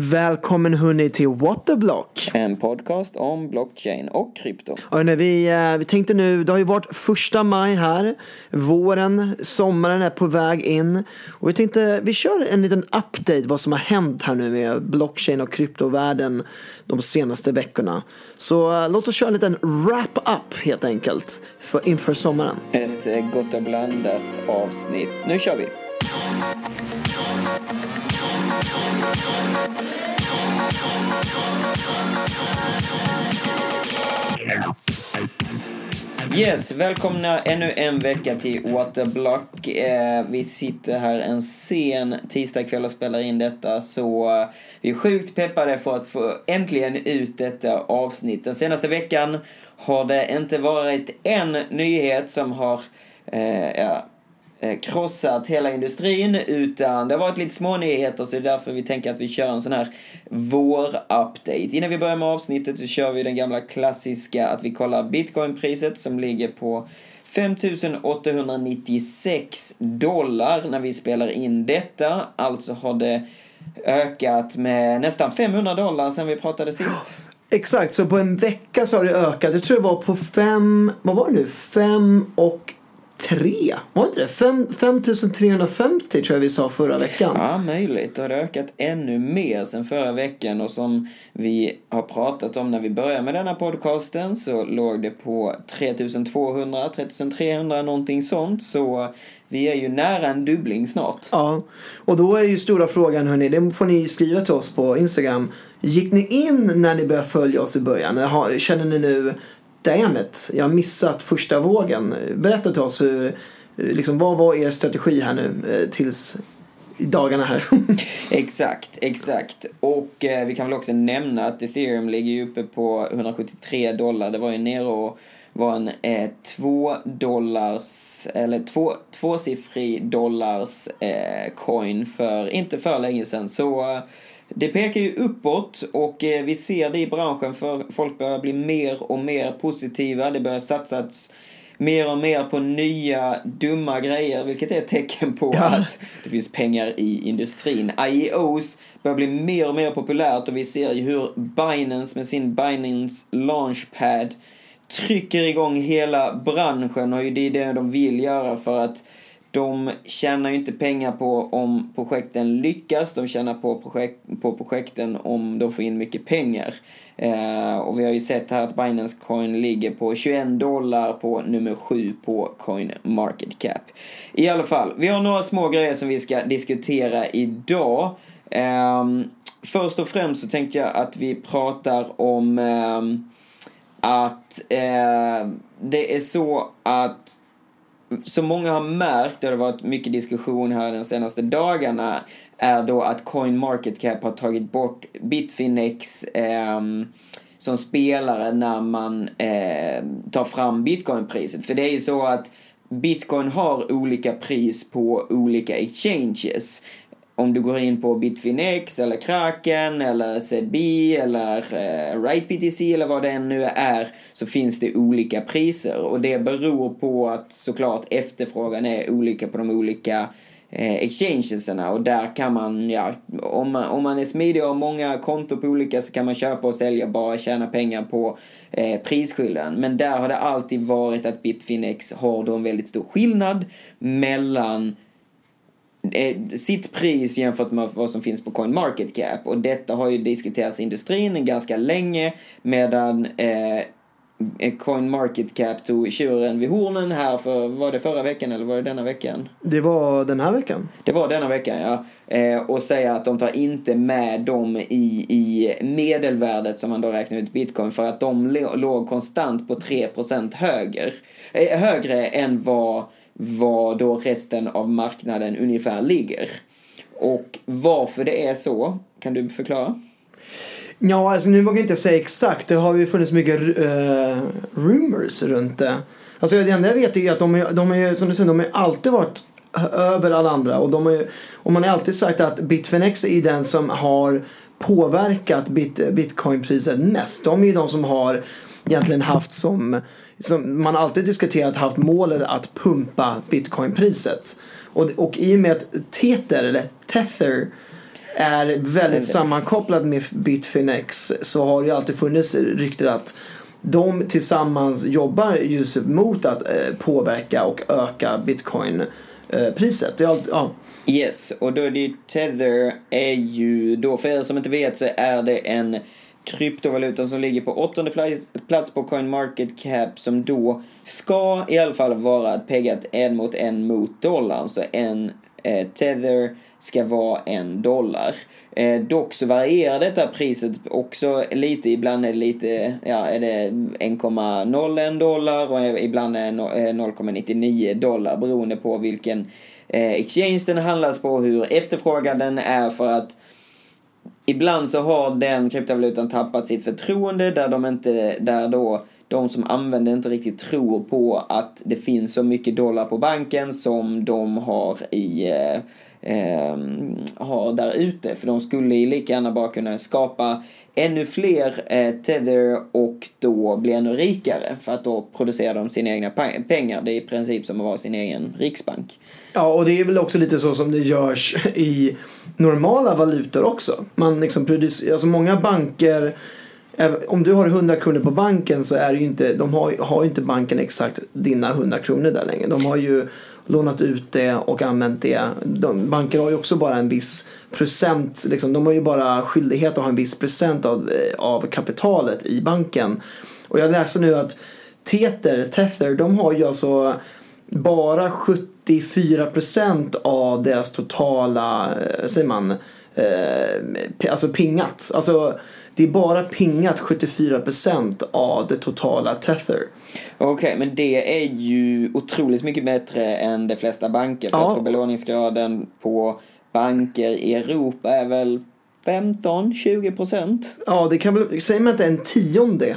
Välkommen hörni till What the Block. En podcast om blockchain och krypto. Och när vi, eh, vi tänkte nu, det har ju varit första maj här. Våren, sommaren är på väg in. Och vi tänkte, vi kör en liten update vad som har hänt här nu med blockchain och kryptovärlden de senaste veckorna. Så eh, låt oss köra en liten wrap-up helt enkelt för, inför sommaren. Ett eh, gott och blandat avsnitt. Nu kör vi! Yes, välkomna ännu en vecka till Waterblock. Eh, vi sitter här en sen tisdagkväll och spelar in detta så eh, vi är sjukt peppade för att få äntligen ut detta avsnitt. Den senaste veckan har det inte varit en nyhet som har eh, ja, Eh, krossat hela industrin utan det har varit lite små nyheter så det är därför vi tänker att vi kör en sån här vår-update. Innan vi börjar med avsnittet så kör vi den gamla klassiska att vi kollar bitcoinpriset som ligger på 5896 dollar när vi spelar in detta. Alltså har det ökat med nästan 500 dollar sen vi pratade sist. Exakt, så på en vecka så har det ökat. Jag tror det var på fem, vad var det nu? Fem och tre, var inte det? Fem- 5350 tror jag vi sa förra veckan. Ja, möjligt. Det har ökat ännu mer sen förra veckan och som vi har pratat om när vi började med denna podcasten så låg det på 3200, 3300 någonting sånt. Så vi är ju nära en dubbling snart. Ja, och då är ju stora frågan hörni, det får ni skriva till oss på Instagram. Gick ni in när ni började följa oss i början? Känner ni nu, damn it, jag har missat första vågen. Berätta till oss hur, eh, liksom, vad var er strategi här nu eh, tills dagarna här? Exakt, exakt. Och eh, vi kan väl också nämna att ethereum ligger ju uppe på 173 dollar. Det var ju nere och var en eh, två dollars, eller två, tvåsiffrig dollars eh, coin för inte för länge sedan. Så eh, det pekar ju uppåt och eh, vi ser det i branschen för folk börjar bli mer och mer positiva. Det börjar satsas mer och mer på nya dumma grejer, vilket är ett tecken på Ja. att det finns pengar i industrin. IEOs börjar bli mer och mer populärt och vi ser ju hur Binance med sin Binance Launchpad trycker igång hela branschen och det är det de vill göra för att de tjänar ju inte pengar på om projekten lyckas, de tjänar på, projekt, på projekten om de får in mycket pengar. Eh, och vi har ju sett här att Binance Coin ligger på 21 dollar på nummer 7 på Coin Market Cap. I alla fall, vi har några små grejer som vi ska diskutera idag. Eh, först och främst så tänkte jag att vi pratar om eh, att eh, det är så att som många har märkt, och det har varit mycket diskussion här de senaste dagarna, är då att CoinMarketCap har tagit bort Bitfinex eh, som spelare när man eh, tar fram bitcoinpriset. För det är ju så att bitcoin har olika pris på olika exchanges. Om du går in på Bitfinex eller Kraken eller ZB eller eh, RightBTC eller vad det än nu är så finns det olika priser och det beror på att såklart efterfrågan är olika på de olika eh, exchangeserna och där kan man, ja, om man, om man är smidig och har många konton på olika så kan man köpa och sälja bara tjäna pengar på eh, prisskillnaden. Men där har det alltid varit att Bitfinex har då en väldigt stor skillnad mellan sitt pris jämfört med vad som finns på CoinMarketCap. Och detta har ju diskuterats i industrin ganska länge medan eh, CoinMarketCap tog tjuren vid hornen här för, var det förra veckan eller var det denna veckan? Det var den här veckan. Det var denna veckan, ja. Eh, och säga att de tar inte med dem i, i medelvärdet som man då räknar ut bitcoin för att de låg konstant på 3% höger, eh, högre än vad, vad då resten av marknaden ungefär ligger. Och varför det är så, kan du förklara? Ja, alltså nu vågar jag inte säga exakt. Det har ju funnits mycket uh, rumors runt det. Alltså det enda jag vet är att de, är, de är, som du säger, de har ju alltid varit över alla andra. Och, de är, och man har alltid sagt att Bitfinex är den som har påverkat bit, bitcoinpriset mest. De är ju de som har egentligen haft som, som man alltid diskuterat haft målet att pumpa bitcoinpriset. Och, och i och med att Tether, eller Tether, är väldigt sammankopplad med Bitfinex så har det ju alltid funnits rykten att de tillsammans jobbar just mot att eh, påverka och öka bitcoin-priset. Ja. Yes, och då är det ju Tether är ju då, för er som inte vet så är det en kryptovalutan som ligger på åttonde plats, plats på CoinMarketCap som då ska i alla fall vara peggat en mot en mot dollarn. Så en eh, Tether ska vara en dollar. Eh, dock så varierar detta priset också lite. Ibland är det lite, ja, är det 1,01 dollar och ibland är det eh, 0,99 dollar beroende på vilken eh, exchange den handlas på, hur efterfrågan den är för att ibland så har den kryptovalutan tappat sitt förtroende där de inte, där då de som använder inte riktigt tror på att det finns så mycket dollar på banken som de har i eh, ehm, har där ute. För de skulle lika gärna bara kunna skapa ännu fler eh, Tether och då blir ännu rikare. För att då producerar de sina egna pengar. Det är i princip som att vara sin egen riksbank. Ja, och det är väl också lite så som det görs i normala valutor också. Man liksom producerar, alltså många banker om du har 100 kronor på banken så är det ju inte, de har, har inte banken exakt dina 100 kronor där längre. De har ju lånat ut det och använt det. De, banker har ju också bara en viss procent, liksom, de har ju bara skyldighet att ha en viss procent av, eh, av kapitalet i banken. Och jag läste nu att Tether, Tether, de har ju alltså bara 74 procent av deras totala, eh, säger man, eh, alltså pingat. Alltså det är bara pingat 74% av det totala Tether. Okej, okay, men det är ju otroligt mycket bättre än de flesta banker. För ja. jag tror belåningsgraden på banker i Europa är väl 15-20%? Ja, det kan väl, säger man inte en tionde?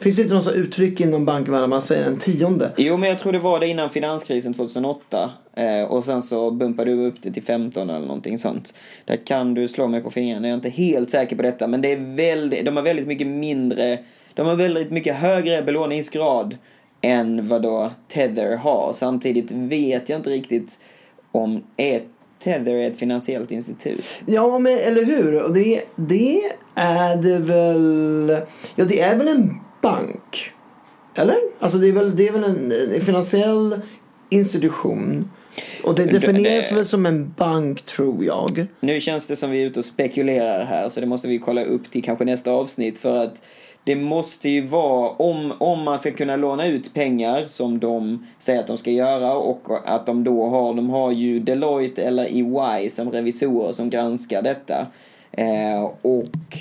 Finns det inte något uttryck inom bankvärlden man säger en tionde? Jo, men jag tror det var det innan finanskrisen 2008. Eh, och sen så bumpade du upp det till 15 eller någonting sånt. Där kan du slå mig på fingrarna. Jag är inte helt säker på detta. Men det är väldigt, de har väldigt mycket mindre, de har väldigt mycket högre belåningsgrad än vad då Tether har. Samtidigt vet jag inte riktigt om är Tether är ett finansiellt institut. Ja, men eller hur? Och det, det är det väl... Ja, det är väl en bank? Eller? Alltså det är väl, det är väl en, en finansiell institution. Och det definieras det, väl som en bank tror jag. Nu känns det som vi är ute och spekulerar här så det måste vi kolla upp till kanske nästa avsnitt för att det måste ju vara, om, om man ska kunna låna ut pengar som de säger att de ska göra och att de då har, de har ju Deloitte eller EY som revisorer som granskar detta. Eh, och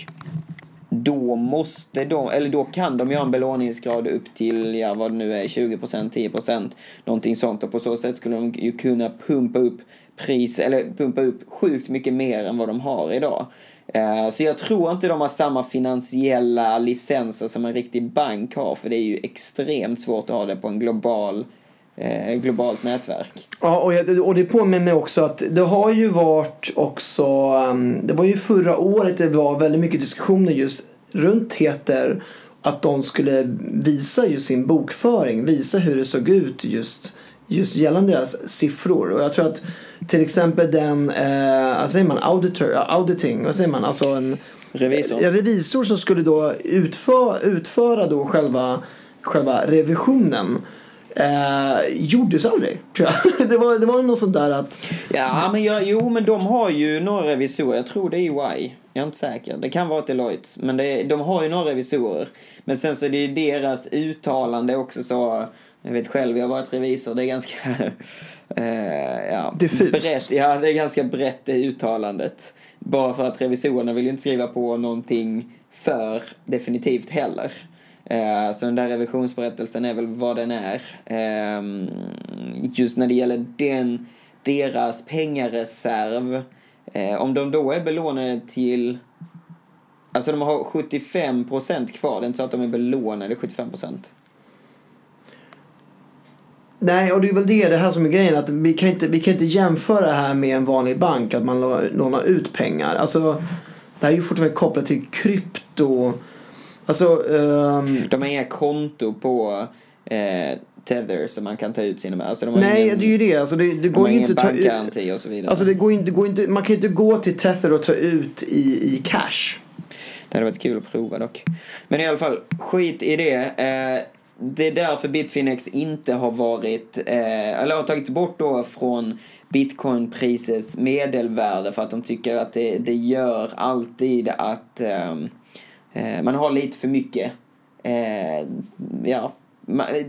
då måste de, eller då kan de ju ha en belåningsgrad upp till, ja vad det nu är, 20%, 10%, någonting sånt. Och på så sätt skulle de ju kunna pumpa upp pris, eller pumpa upp sjukt mycket mer än vad de har idag. Eh, så jag tror inte de har samma finansiella licenser som en riktig bank har, för det är ju extremt svårt att ha det på en global globalt nätverk. Ja, och, jag, och det påminner mig också att det har ju varit också, um, det var ju förra året det var väldigt mycket diskussioner just runt Heter att de skulle visa just sin bokföring, visa hur det såg ut just, just gällande deras siffror. Och jag tror att till exempel den, eh, vad säger man, auditor, auditing, vad säger man, alltså en revisor, en revisor som skulle då utföra, utföra då själva, själva revisionen Eh, gjordes aldrig, tror jag. det, var, det var något sånt där att... Ja, men jag, jo, men de har ju några revisorer. Jag tror det är EY. Jag är inte säker. Det kan vara Deloitte. Men det, de har ju några revisorer. Men sen så är det deras uttalande också så... Jag vet själv, jag har varit revisor. Det är ganska... eh, ja, Diffust. Brett, ja, det är ganska brett det uttalandet. Bara för att revisorerna vill ju inte skriva på någonting för definitivt heller. Eh, så den där revisionsberättelsen är väl vad den är. Ehm, just när det gäller den, deras pengareserv. Eh, om de då är belånade till Alltså de har 75% kvar, det är inte så att de är belånade 75%. Nej, och det är väl det, det här som är grejen. Att vi, kan inte, vi kan inte jämföra det här med en vanlig bank, att man lånar ut pengar. Alltså, det här är ju fortfarande kopplat till krypto. Alltså, um... De har inga konto på eh, Tether som man kan ta ut sina alltså de har Nej, ingen, det är ju det. Alltså det, det de går ju inte ta ut... och så vidare. Alltså det går inte, det går inte, man kan ju inte gå till Tether och ta ut i, i cash. Det hade varit kul att prova dock. Men i alla fall, skit i det. Eh, det är därför Bitfinex inte har varit, eh, eller har tagits bort då från bitcoinprisets medelvärde för att de tycker att det, det gör alltid att eh, Eh, man har lite för mycket. Eh, ja,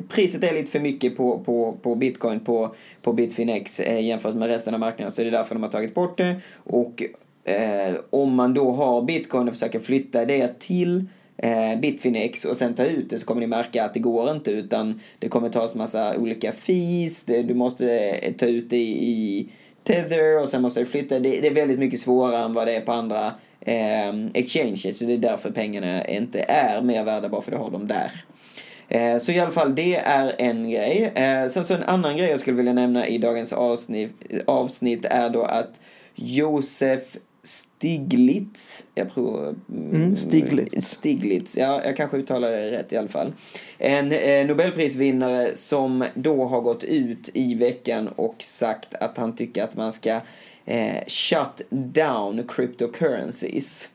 priset är lite för mycket på, på, på bitcoin på, på Bitfinex eh, jämfört med resten av marknaden så det är därför de har tagit bort det. Och eh, om man då har bitcoin och försöker flytta det till eh, Bitfinex och sen ta ut det så kommer ni märka att det går inte utan det kommer tas massa olika fees, det, du måste eh, ta ut det i Tether och sen måste du flytta. Det, det är väldigt mycket svårare än vad det är på andra exchanges så det är därför pengarna inte är mer värda bara för att du har dem där. Eh, Så i alla fall, det är en grej. Eh, Sen så en annan grej jag skulle vilja nämna i dagens avsnitt, avsnitt är då att Josef Stiglitz, jag tror... Mm, Stiglitz. Stiglitz, ja, jag kanske uttalar det rätt i alla fall. En eh, Nobelprisvinnare som då har gått ut i veckan och sagt att han tycker att man ska eh, shut down cryptocurrencies.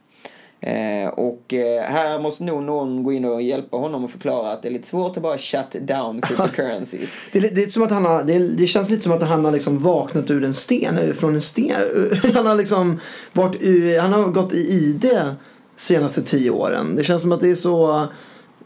Eh, och eh, här måste nog någon gå in och hjälpa honom och förklara att det är lite svårt att bara shut down cryptocurrencies. Det, är det, är som att han har, det, är, det känns lite som att han har liksom vaknat ur en sten, ur- från en sten. Han har liksom varit ur, han har gått i ID senaste tio åren. Det känns som att det är så,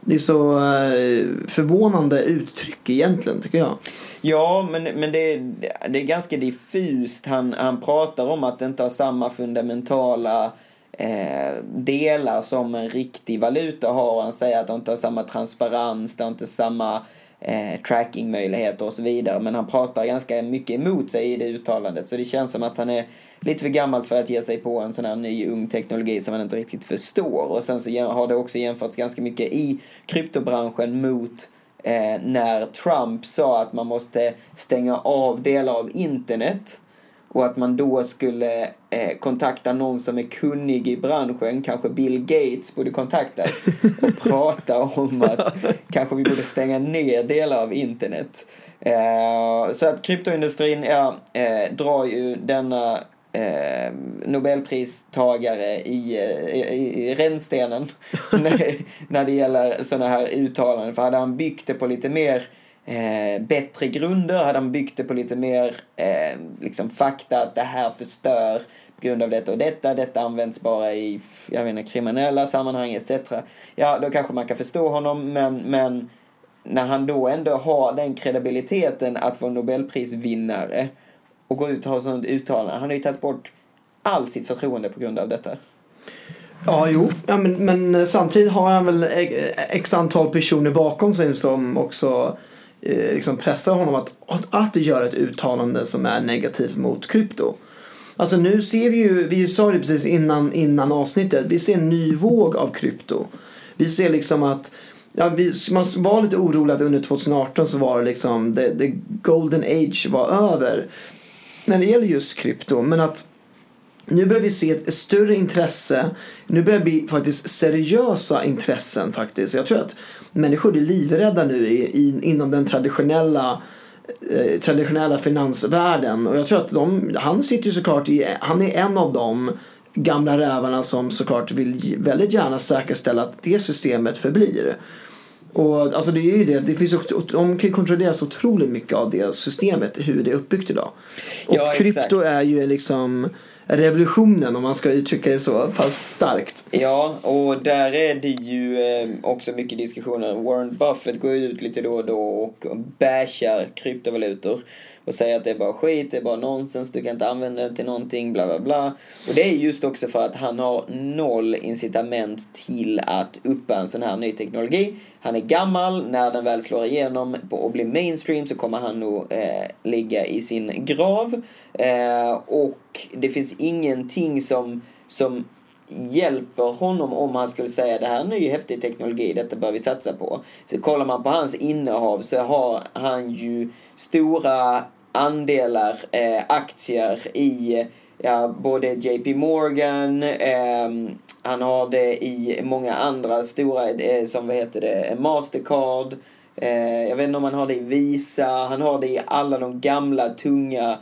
det är så eh, förvånande uttryck egentligen tycker jag. Ja, men, men det, är- det är ganska diffust. Han, han pratar om att det inte har samma fundamentala eh, delar som en riktig valuta har. Han säger att det inte har samma transparens, det har inte samma eh, trackingmöjligheter och så vidare. Men han pratar ganska mycket emot sig i det uttalandet. Så det känns som att han är lite för gammal för att ge sig på en sån här ny ung teknologi som han inte riktigt förstår. Och sen så har det också jämförts ganska mycket i kryptobranschen mot eh, när Trump sa att man måste stänga av delar av internet och att man då skulle eh, kontakta någon som är kunnig i branschen, kanske Bill Gates borde kontaktas och prata om att kanske vi borde stänga ner delar av internet. Eh, så att kryptoindustrin ja, eh, drar ju denna eh, Nobelpristagare i, eh, i, i rännstenen när, när det gäller sådana här uttalanden. För hade han byggt det på lite mer eh, bättre grunder, hade han byggt det på lite mer eh, liksom fakta att det här förstör på grund av detta och detta, detta används bara i jag vet inte, kriminella sammanhang etc. Ja, då kanske man kan förstå honom, men, men när han då ändå har den kredibiliteten att vara Nobelprisvinnare och gå ut och ha sådant uttalande. Han har ju tagit bort all sitt förtroende på grund av detta. Ja, jo. Ja, men, men samtidigt har han väl e- e- x antal personer bakom sig som också eh, liksom pressar honom att, att, att göra ett uttalande som är negativt mot krypto. Alltså nu ser vi ju, vi sa det precis innan, innan avsnittet, vi ser en ny våg av krypto. Vi ser liksom att Ja, vi, man var lite orolig att under 2018 så var det liksom the, the golden age var över när det gäller just krypto. Men att nu börjar vi se ett större intresse. Nu börjar vi faktiskt seriösa intressen faktiskt. Jag tror att människor är livrädda nu i, i, inom den traditionella eh, traditionella finansvärlden. Och jag tror att de, han sitter ju såklart i, han är en av de gamla rävarna som såklart vill väldigt gärna säkerställa att det systemet förblir. Och alltså det är ju det, det finns de kan ju kontrollera så otroligt mycket av det systemet, hur det är uppbyggt idag. Och Ja, krypto exakt. är ju liksom revolutionen om man ska uttrycka det så pass starkt. Ja, och där är det ju eh, också mycket diskussioner. Warren Buffett går ju ut lite då och då och bashar kryptovalutor och säga att det är bara skit, det är bara nonsens, du kan inte använda det till någonting, bla bla bla. Och det är just också för att han har noll incitament till att uppa en sån här ny teknologi. Han är gammal, när den väl slår igenom och blir mainstream så kommer han nog eh, ligga i sin grav. Eh, och det finns ingenting som, som hjälper honom om han skulle säga det här är ny häftig teknologi, detta bör vi satsa på. För kollar man på hans innehav så har han ju stora andelar eh, aktier i ja, både JP Morgan, eh, han har det i många andra stora, eh, som vad heter det, Mastercard, Eh, jag vet inte om han har det i Visa, han har det i alla de gamla tunga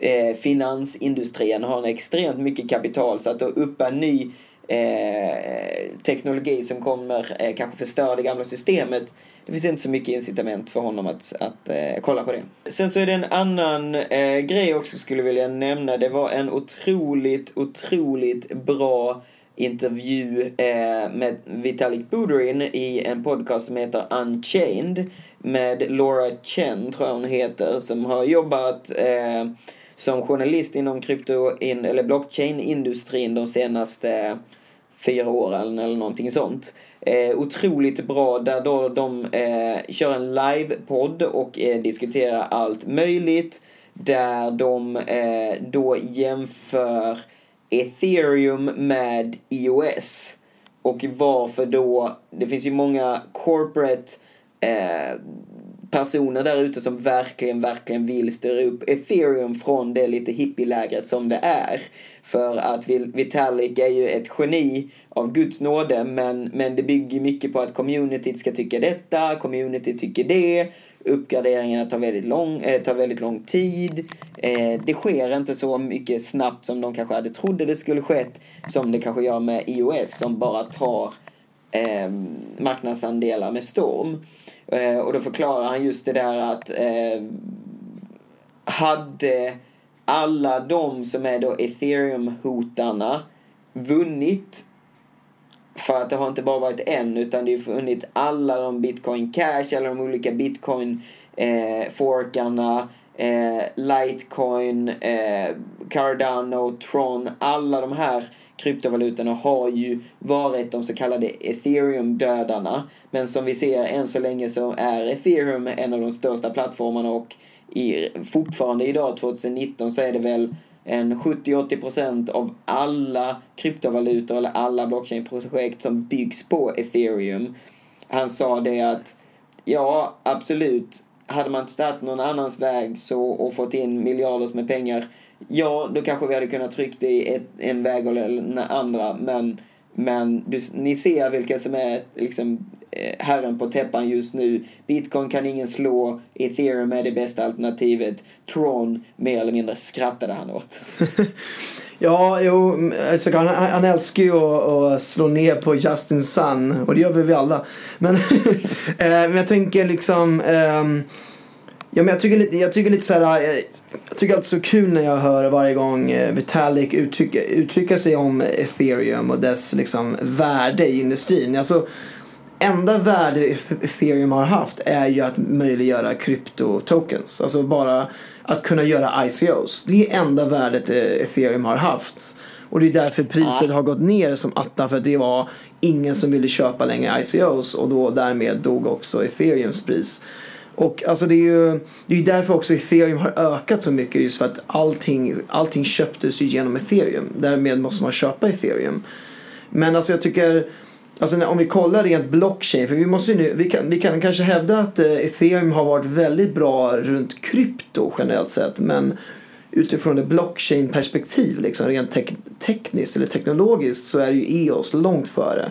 eh, finansindustrin har en extremt mycket kapital så att då uppa ny eh, teknologi som kommer eh, kanske förstöra det gamla systemet. Det finns inte så mycket incitament för honom att, att eh, kolla på det. Sen så är det en annan eh, grej också skulle vilja nämna. Det var en otroligt, otroligt bra intervju eh, med Vitalik Buterin i en podcast som heter Unchained med Laura Chen, tror jag hon heter, som har jobbat eh, som journalist inom krypto in, eller blockchain-industrin de senaste fyra åren eller någonting sånt. Eh, otroligt bra där då de eh, kör en live-podd och eh, diskuterar allt möjligt. Där de eh, då jämför ethereum med iOS. Och varför då, det finns ju många corporate eh, personer där ute som verkligen, verkligen vill styra upp ethereum från det lite hippielägret som det är. För att Vitalik är ju ett geni av Guds nåde, men, men det bygger mycket på att communityt ska tycka detta, community tycker det, uppgraderingarna tar väldigt lång, eh, tar väldigt lång tid. Eh, det sker inte så mycket snabbt som de kanske hade trodde det skulle skett, som det kanske gör med iOS som bara tar eh, marknadsandelar med storm. Eh, och då förklarar han just det där att eh, hade alla de som är då ethereum-hotarna vunnit för att det har inte bara varit en utan det har funnits alla de bitcoin cash, alla de olika bitcoin eh, forkarna, eh, litecoin, eh, Cardano, Tron, alla de här kryptovalutorna har ju varit de så kallade ethereum-dödarna. Men som vi ser än så länge så är ethereum en av de största plattformarna och i, fortfarande idag 2019 så är det väl en 70-80% av alla kryptovalutor eller alla blockchain-projekt som byggs på ethereum. Han sa det att ja, absolut, hade man inte tagit någon annans väg så, och fått in miljarders med pengar, ja, då kanske vi hade kunnat tryckt det i ett, en väg eller den andra, men men du, ni ser vilka som är liksom, eh, herren på täppan just nu. Bitcoin kan ingen slå, ethereum är det bästa alternativet. Tron, mer eller mindre skrattade han åt. ja, jo, alltså, han, han älskar ju att, att, slå ner på Justin Sun och det gör vi alla. Men, eh, men jag tänker liksom um, Ja, men jag tycker lite, jag tycker lite så här, jag, jag tycker alltid så kul när jag hör varje gång eh, Vitalik uttrycka, uttrycka sig om ethereum och dess liksom värde i industrin. Alltså, enda värde ethereum har haft är ju att möjliggöra kryptotokens. Alltså bara att kunna göra ICOs. Det är enda värdet eh, ethereum har haft. Och det är därför priset har gått ner som attan för att det var ingen som ville köpa längre ICOs och då därmed dog också ethereums pris. Och alltså det är ju det är därför också ethereum har ökat så mycket just för att allting, allting köptes ju genom ethereum. Därmed måste man köpa ethereum. Men alltså jag tycker Alltså om vi kollar rent blockchain, för vi måste nu, vi kan, vi kan kanske hävda att eh, ethereum har varit väldigt bra runt krypto generellt sett, men utifrån ett blockchain perspektiv, liksom rent tek tekniskt eller teknologiskt så är ju EOS långt före.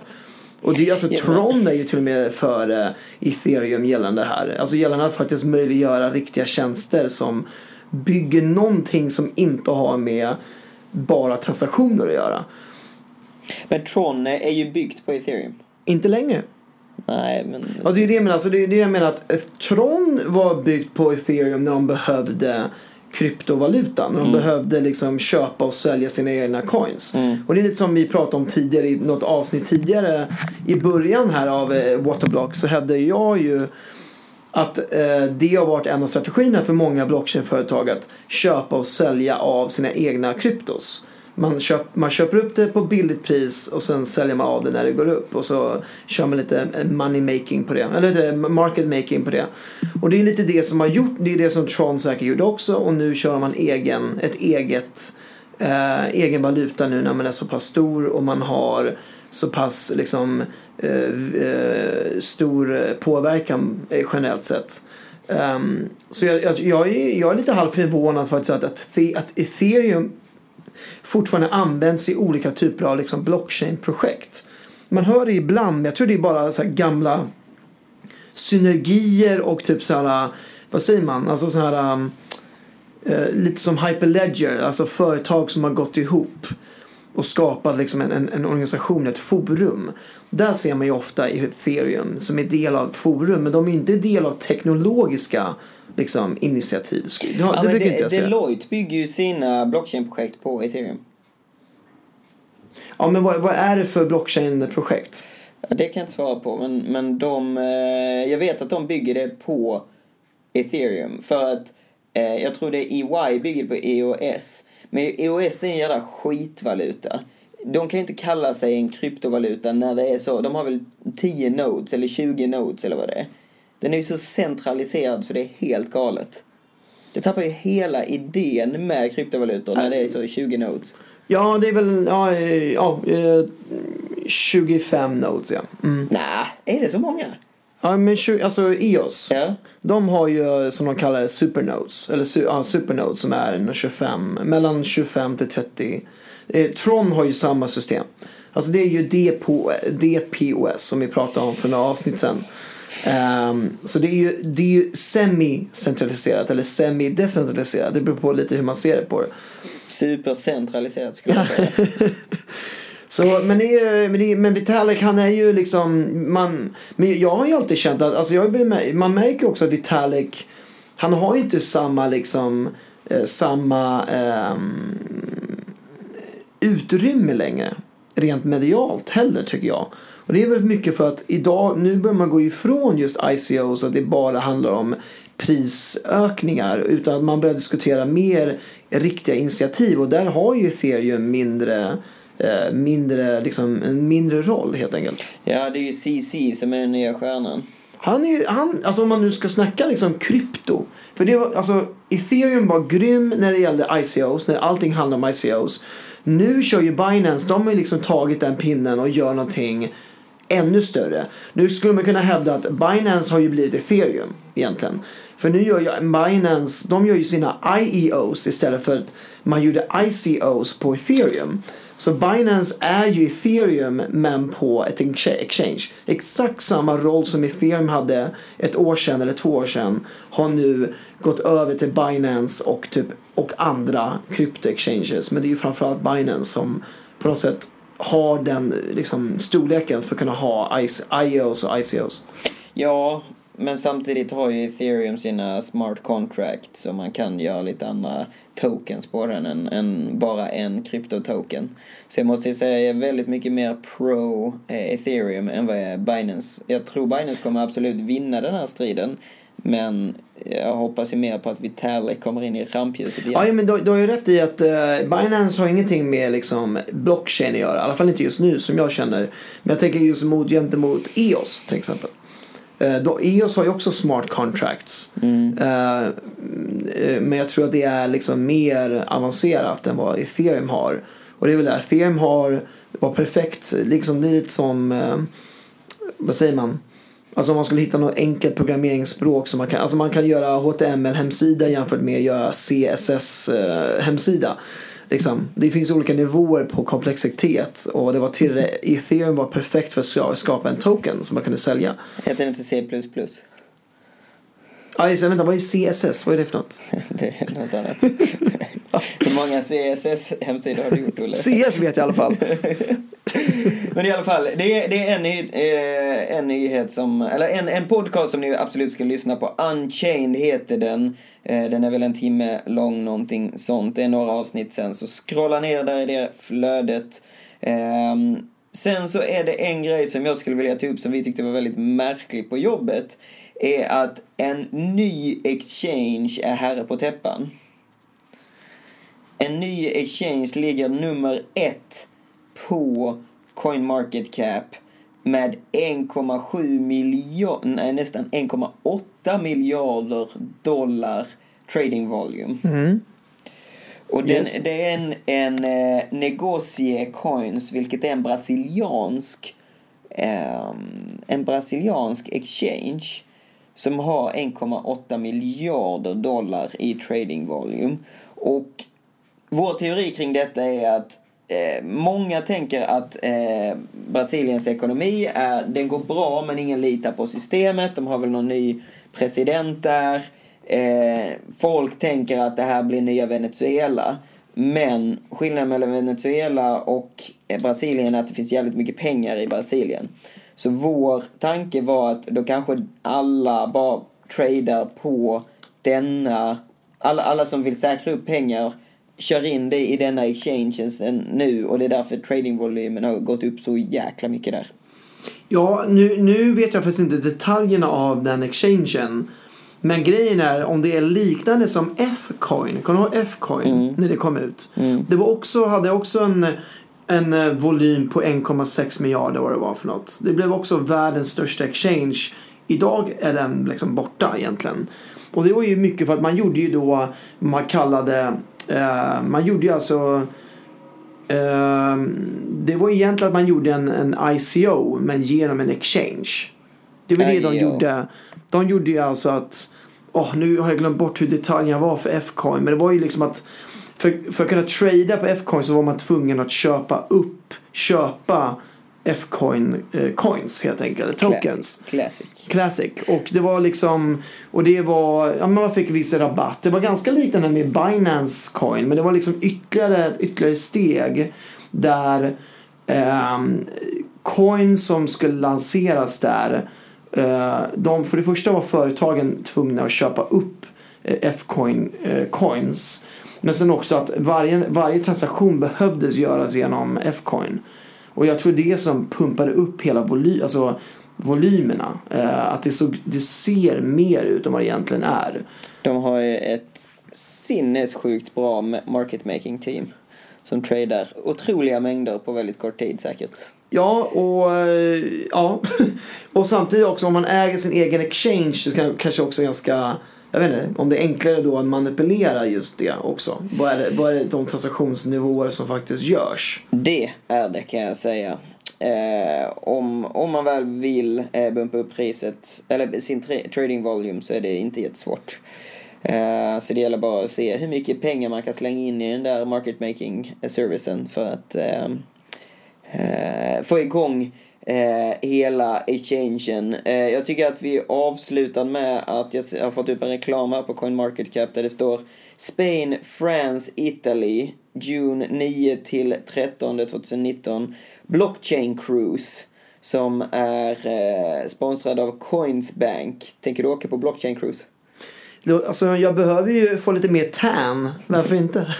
Och det är alltså Tron är ju till och med före ethereum gällande här. Alltså gällande att faktiskt möjliggöra riktiga tjänster som bygger någonting som inte har med bara transaktioner att göra. Men Tron är ju byggt på ethereum. Inte längre. Nej, men... Ja, det är det jag menar. Alltså, det är det jag menar att Tron var byggt på ethereum när de behövde kryptovalutan. De mm. behövde liksom köpa och sälja sina egna coins. Mm. Och det är lite som vi pratade om tidigare i något avsnitt tidigare. I början här av eh, Waterblock så hävdade jag ju att eh, det har varit en av strategierna för många blockchainföretag att köpa och sälja av sina egna kryptos. Man, köp, man köper upp det på billigt pris och sen säljer man av det när det går upp och så kör man lite eh, money making på det, eller eh, market making på det. Och det är lite det som har gjort, det är det som Tron säkert gjorde också och nu kör man egen, ett eget, eh, egen valuta nu när man är så pass stor och man har så pass liksom eh, eh stor påverkan eh, generellt sett. Um, så jag, jag, jag, är, jag är lite halvt förvånad faktiskt att, att, att ethereum fortfarande används i olika typer av liksom blockchain-projekt. Man hör det ibland, men jag tror det är bara så gamla synergier och typ så här, vad säger man, alltså så här um, uh, lite som Hyperledger, alltså företag som har gått ihop och skapat liksom en, en, en organisation, ett forum. Där ser man ju ofta i ethereum som är del av forum, men de är inte del av teknologiska liksom, initiativ. Det, det Ja, men brukar inte jag säga. Deloitte bygger ju sina blockchain-projekt på ethereum. Ja, men vad, vad är det för blockchain-projekt? Ja, det kan jag inte svara på, men, men de, eh, jag vet att de bygger det på ethereum. För att eh, jag tror det EY bygger på EOS. Men EOS är en jävla skitvaluta. De kan ju inte kalla sig en kryptovaluta när det är så. De har väl 10 nodes eller 20 nodes eller vad det är. Den är ju så centraliserad så det är helt galet. Det tappar ju hela idén med kryptovalutor när det är så 20 nodes. Ja, det är väl ja, eh, ja, eh, 25 nodes, ja. Mm. Nej, är det så många? Ja, men 20, alltså EOS. Ja. De har ju som de kallar det supernodes. Eller ja, supernodes som är en 25, mellan 25 till 30. Eh, Tron har ju samma system. Alltså det är ju DPO, DPOS som vi pratade om för några avsnitt sedan. Ehm, så det är ju, det är ju semi-centraliserat eller semi-decentraliserat. Det beror på lite hur man ser det på det. Supercentraliserat skulle jag säga. Så, men, det är, men, det är, men Vitalik han är ju liksom, man, men jag har ju alltid känt att, alltså jag, man märker också att Vitalik, han har ju inte samma liksom, eh, samma ehm, utrymme längre. Rent medialt heller tycker jag. Och det är väldigt mycket för att idag, nu börjar man gå ifrån just ICOs att det bara handlar om prisökningar utan att man börjar diskutera mer riktiga initiativ och där har ju ethereum mindre eh, mindre, liksom, en mindre roll helt enkelt. Ja, det är ju CC som är den nya stjärnan. Han är ju, han, alltså om man nu ska snacka liksom krypto. För det var, alltså ethereum var grym när det gällde ICOs, när allting handlade om ICOs. Nu kör ju Binance, de har ju liksom tagit den pinnen och gör någonting ännu större. Nu skulle man kunna hävda att Binance har ju blivit ethereum egentligen. För nu gör ju Binance, de gör ju sina IEOs istället för att man gjorde ICOs på ethereum. Så Binance är ju ethereum men på ett exchange. Exakt samma roll som ethereum hade ett år sedan eller två år sedan har nu gått över till Binance och, typ, och andra krypto-exchanges. Men det är ju framförallt Binance som på något sätt har den liksom, storleken för att kunna ha IOs och ICOs. Ja, men samtidigt har ju ethereum sina smart contracts så man kan göra lite andra tokens på den än, än bara en kryptotoken. Så jag måste säga jag är väldigt mycket mer pro eh, ethereum än vad jag är Binance. Jag tror Binance kommer absolut vinna den här striden. Men jag hoppas ju mer på att Vitalik kommer in i rampljuset igen. Ja, men du, du har ju rätt i att uh, Binance har ingenting med liksom, blockchain att göra. I alla fall inte just nu som jag känner. Men jag tänker just mot, gentemot EOS till exempel. Uh, då, EOS har ju också smart contracts. Mm. Uh, men jag tror att det är liksom mer avancerat än vad ethereum har. Och det är väl det, ethereum har, var perfekt, liksom lite som, vad säger man? Alltså om man skulle hitta något enkelt programmeringsspråk som man kan, alltså man kan göra HTML-hemsida jämfört med att göra CSS-hemsida. Liksom. Det finns olika nivåer på komplexitet och det var till Ethereum var perfekt för att skapa en token som man kunde sälja. Heter det inte C++? Ja, just det, vänta, vad är CSS? Vad är det för något? det är något annat. Hur många CSS-hemsidor har du gjort, Olle? CS vet jag i alla fall. Men i alla fall, det är, det är en, eh, en nyhet som, eller en, en podcast som ni absolut ska lyssna på. Unchained heter den. Eh, den är väl en timme lång, någonting sånt. Det är några avsnitt sen, så scrolla ner där i det flödet. Eh, sen så är det en grej som jag skulle vilja ta upp som vi tyckte var väldigt märklig på jobbet. Är att en ny exchange är herre på täppan. En ny exchange ligger nummer ett på CoinMarketCap med 1,7 miljarder, nästan 1,8 miljarder dollar trading volume. Mm. Och den, Yes. det är en, en eh, Negocie Coins, vilket är en brasiliansk ehm, en brasiliansk exchange som har 1,8 miljarder dollar i trading volume. Och vår teori kring detta är att eh, många tänker att eh, Brasiliens ekonomi är, den går bra men ingen litar på systemet. De har väl någon ny president där. Eh, folk tänker att det här blir nya Venezuela. Men skillnaden mellan Venezuela och eh, Brasilien är att det finns jävligt mycket pengar i Brasilien. Så vår tanke var att då kanske alla bara tradar på denna, alla, alla som vill säkra upp pengar kör in det i denna exchangen nu och det är därför tradingvolymen har gått upp så jäkla mycket där. Ja, nu, nu vet jag faktiskt inte detaljerna av den exchangen. Men grejen är om det är liknande som F-coin. Kommer du ihåg F-coin? Mm. När det kom ut. Mm. Det var också, hade också en, en eh, volym på 1,6 miljarder vad det var för något. Det blev också världens största exchange. Idag är den liksom borta egentligen. Och det var ju mycket för att man gjorde ju då, man kallade, eh, man gjorde ju alltså eh, det var egentligen att man gjorde en, en ICO men genom en exchange. Det var det de gjorde. De gjorde ju alltså att, åh nu har jag glömt bort hur detaljerna var för F-coin. Men det var ju liksom att för, för att kunna trada på F-coin så var man tvungen att köpa upp, köpa F-coin eh, coins helt enkelt, tokens. Classic. Classic. Och det var liksom, och det var, ja man fick viss rabatt. Det var ganska liknande med Binance coin. Men det var liksom ytterligare, ett ytterligare steg. Där ehm, coins som skulle lanseras där. eh, de, för det första var företagen tvungna att köpa upp eh, F-coin eh, coins. Men sen också att varje, varje transaktion behövdes göras genom F-coin. Och jag tror det som pumpade upp hela voly, alltså volymerna. Eh, att det, såg, det ser mer ut än vad det egentligen är. De har ju ett sinnessjukt bra market making team. Som tradar otroliga mängder på väldigt kort tid säkert. Ja, och, eh, ja. och samtidigt också om man äger sin egen exchange så kan det kanske också ganska jag vet inte, om det är enklare då att manipulera just det också. Vad är det, vad är det de transaktionsnivåer som faktiskt görs? Det är det kan jag säga. Eh, om, om man väl vill eh, bumpa upp priset, eller sin tra- trading volume så är det inte jättesvårt. Eh, så det gäller bara att se hur mycket pengar man kan slänga in i den där market making servicen för att eh, eh, få igång eh, hela exchangen. Eh, jag tycker att vi avslutar med att jag har fått upp en reklam här på CoinMarketCap där det står Spain, France, Italy, June 9 till 13 2019. Blockchain Cruise som är eh, sponsrad av Coinsbank. Tänker du åka på Blockchain Cruise? Då- Alltså jag behöver ju få lite mer tan. Varför inte?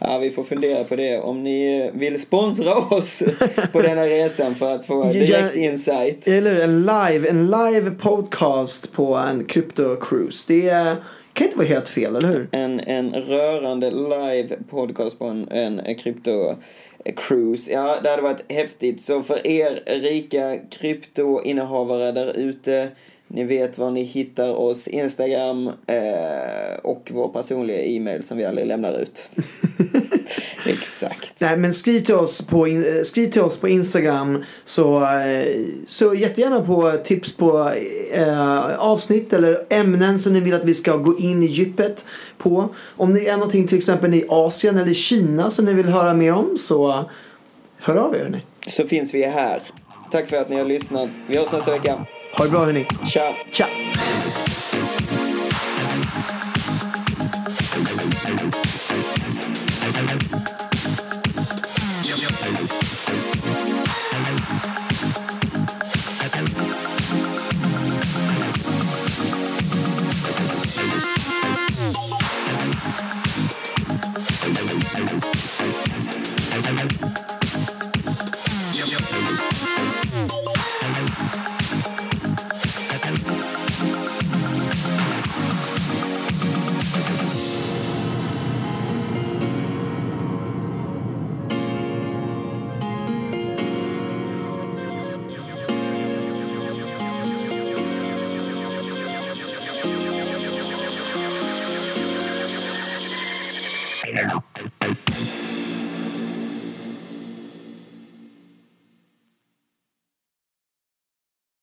Ja, vi får fundera på det. Om ni vill sponsra oss på denna resan för att få direkt insight. Eller en live, en live podcast på en crypto cruise. Det är, kan inte vara helt fel, eller hur? En, en rörande live podcast på en, en, en krypto cruise. Ja, det hade varit häftigt. Så för er rika kryptoinnehavare där ute, ni vet var ni hittar oss. Instagram eh, och vår personliga e-mail som vi aldrig lämnar ut. Exakt. Nej, men skriv till oss på, eh, skriv till oss på Instagram så, eh, så jättegärna på tips på eh, avsnitt eller ämnen som ni vill att vi ska gå in i djupet på. Om det är någonting till exempel i Asien eller Kina som ni vill höra mer om så hör av er hörni. Så finns vi här. Tack för att ni har lyssnat. Vi hörs nästa vecka. Ha det bra hörni. Ciao! Ciao!